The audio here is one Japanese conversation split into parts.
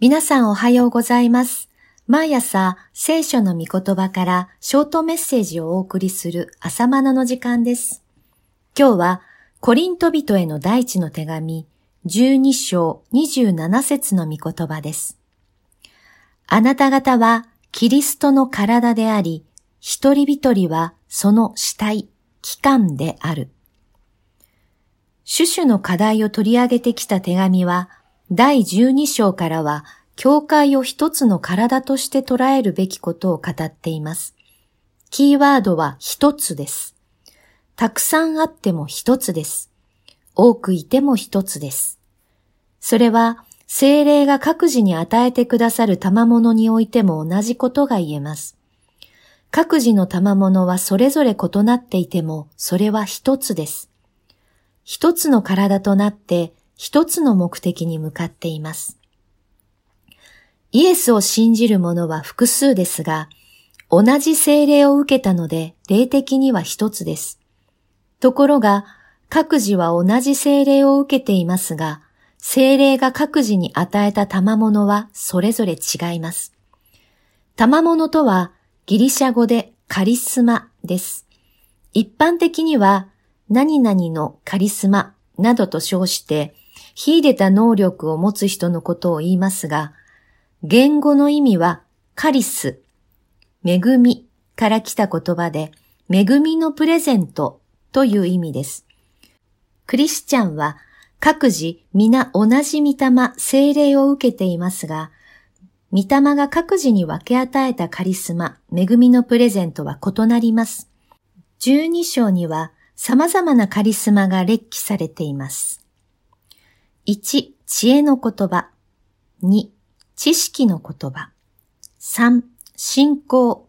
皆さんおはようございます。毎朝聖書の御言葉からショートメッセージをお送りする朝マナの時間です。今日はコリント人への第一の手紙12章27節の御言葉です。あなた方はキリストの体であり、一人一人はその死体、器官である。種々の課題を取り上げてきた手紙は、第12章からは、教会を一つの体として捉えるべきことを語っています。キーワードは一つです。たくさんあっても一つです。多くいても一つです。それは、精霊が各自に与えてくださる賜物においても同じことが言えます。各自の賜物はそれぞれ異なっていても、それは一つです。一つの体となって、一つの目的に向かっています。イエスを信じる者は複数ですが、同じ精霊を受けたので、霊的には一つです。ところが、各自は同じ精霊を受けていますが、精霊が各自に与えた賜物はそれぞれ違います。賜物とは、ギリシャ語でカリスマです。一般的には、何々のカリスマなどと称して、秀でた能力を持つ人のことを言いますが、言語の意味はカリス、恵みから来た言葉で、恵みのプレゼントという意味です。クリスチャンは各自皆同じ御霊、精霊を受けていますが、御霊が各自に分け与えたカリスマ、恵みのプレゼントは異なります。12章には様々なカリスマが列記されています。1、知恵の言葉。2、知識の言葉。3、信仰。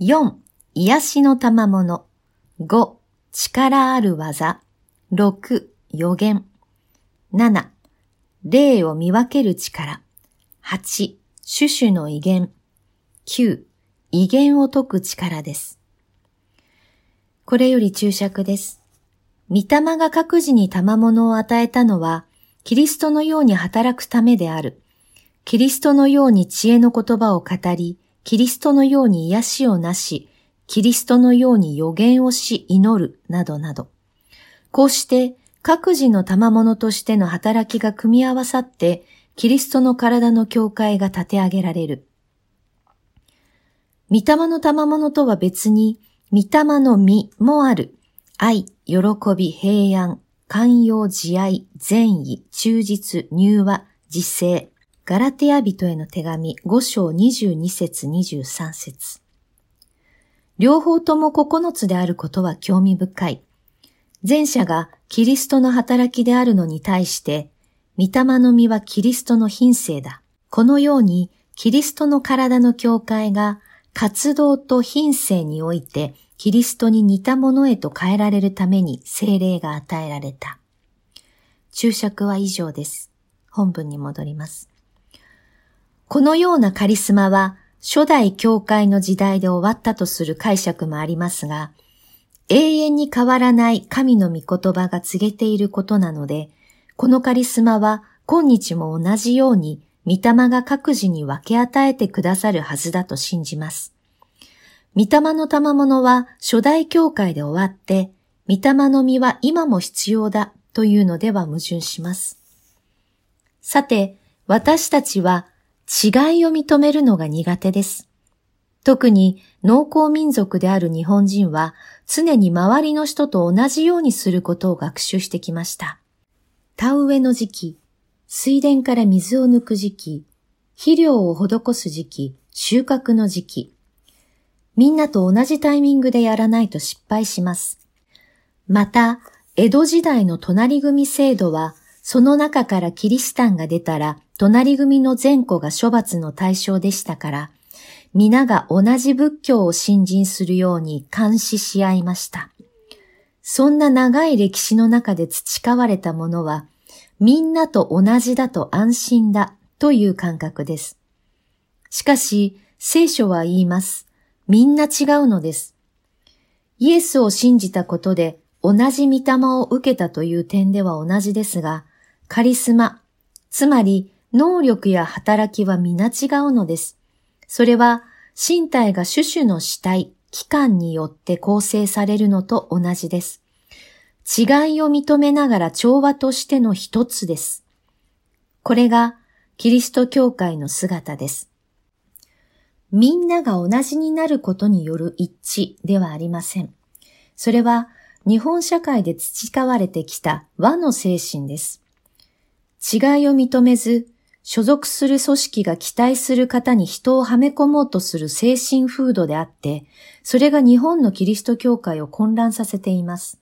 4、癒しの賜物。5、力ある技。6、予言。7、霊を見分ける力。8、種々の威厳。9、威厳を解く力です。これより注釈です。御霊が各自に賜物を与えたのは、キリストのように働くためである。キリストのように知恵の言葉を語り、キリストのように癒しをなし、キリストのように予言をし祈る、などなど。こうして、各自の賜物としての働きが組み合わさって、キリストの体の教会が立て上げられる。御霊の賜物とは別に、御霊の実もある。愛、喜び、平安、寛容、慈愛、善意、忠実、柔和、自制。ガラテヤ人への手紙5章22節23節両方とも9つであることは興味深い。前者がキリストの働きであるのに対して、御霊の実はキリストの品性だ。このように、キリストの体の教会が活動と品性においてキリストに似たものへと変えられるために精霊が与えられた。注釈は以上です。本文に戻ります。このようなカリスマは初代教会の時代で終わったとする解釈もありますが、永遠に変わらない神の御言葉が告げていることなので、このカリスマは今日も同じように御霊が各自に分け与えてくださるはずだと信じます。御霊の賜物は初代教会で終わって、御霊の実は今も必要だというのでは矛盾します。さて、私たちは違いを認めるのが苦手です。特に農耕民族である日本人は常に周りの人と同じようにすることを学習してきました。田植えの時期、水田から水を抜く時期、肥料を施す時期、収穫の時期。みんなと同じタイミングでやらないと失敗します。また、江戸時代の隣組制度は、その中からキリシタンが出たら、隣組の前後が処罰の対象でしたから、皆が同じ仏教を信心するように監視し合いました。そんな長い歴史の中で培われたものは、みんなと同じだと安心だという感覚です。しかし、聖書は言います。みんな違うのです。イエスを信じたことで同じ御霊を受けたという点では同じですが、カリスマ、つまり能力や働きは皆違うのです。それは身体が種々の主体、器官によって構成されるのと同じです。違いを認めながら調和としての一つです。これがキリスト教会の姿です。みんなが同じになることによる一致ではありません。それは日本社会で培われてきた和の精神です。違いを認めず、所属する組織が期待する方に人をはめ込もうとする精神風土であって、それが日本のキリスト教会を混乱させています。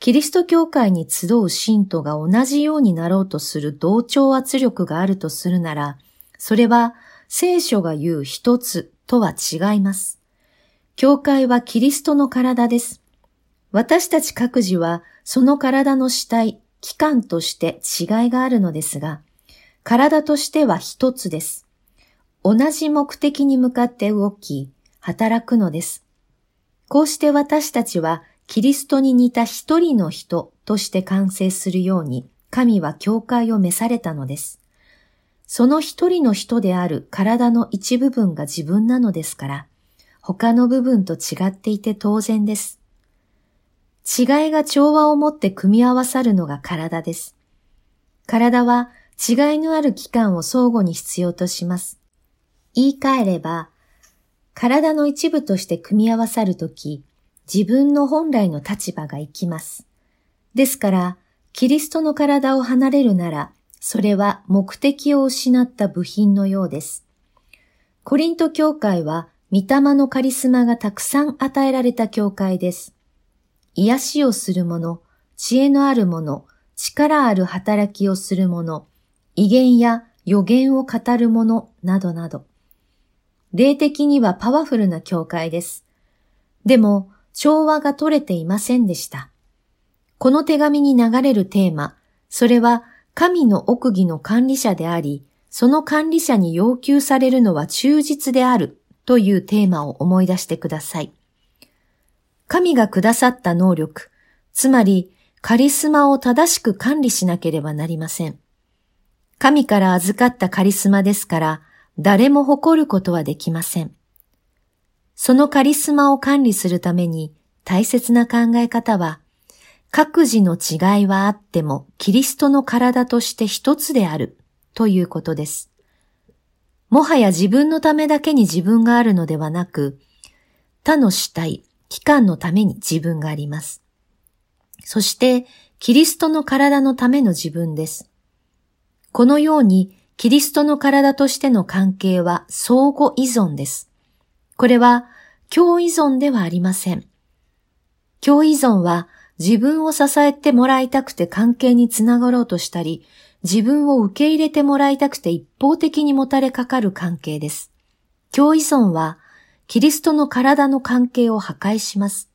キリスト教会に集う信徒が同じようになろうとする同調圧力があるとするなら、それは聖書が言う一つとは違います。教会はキリストの体です。私たち各自はその体の主体、器官として違いがあるのですが、体としては一つです。同じ目的に向かって動き、働くのです。こうして私たちはキリストに似た一人の人として完成するように、神は教会を召されたのです。その一人の人である体の一部分が自分なのですから、他の部分と違っていて当然です。違いが調和をもって組み合わさるのが体です。体は違いのある器官を相互に必要とします。言い換えれば、体の一部として組み合わさるとき、自分の本来の立場が生きます。ですから、キリストの体を離れるなら、それは目的を失った部品のようです。コリント教会は、御霊のカリスマがたくさん与えられた教会です。癒しをする者、知恵のある者、力ある働きをする者、威厳や予言を語る者などなど。霊的にはパワフルな教会です。でも、調和が取れていませんでした。この手紙に流れるテーマ、それは神の奥義の管理者であり、その管理者に要求されるのは忠実であるというテーマを思い出してください。神がくださった能力、つまりカリスマを正しく管理しなければなりません。神から預かったカリスマですから、誰も誇ることはできません。そのカリスマを管理するために大切な考え方は、各自の違いはあってもキリストの体として一つであるということです。もはや自分のためだけに自分があるのではなく、他の主体、機関のために自分があります。そして、キリストの体のための自分です。このように、キリストの体としての関係は相互依存です。これは、共依存ではありません。共依存は、自分を支えてもらいたくて関係につながろうとしたり、自分を受け入れてもらいたくて一方的にもたれかかる関係です。共依存は、キリストの体の関係を破壊します。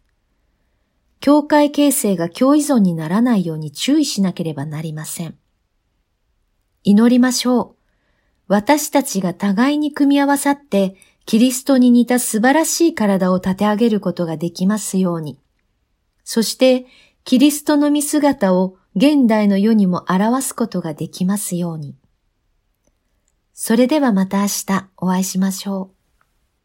教会形成が共依存にならないように注意しなければなりません。祈りましょう。私たちが互いに組み合わさって、キリストに似た素晴らしい体を立て上げることができますように。そして、キリストの見姿を現代の世にも表すことができますように。それではまた明日お会いしましょう。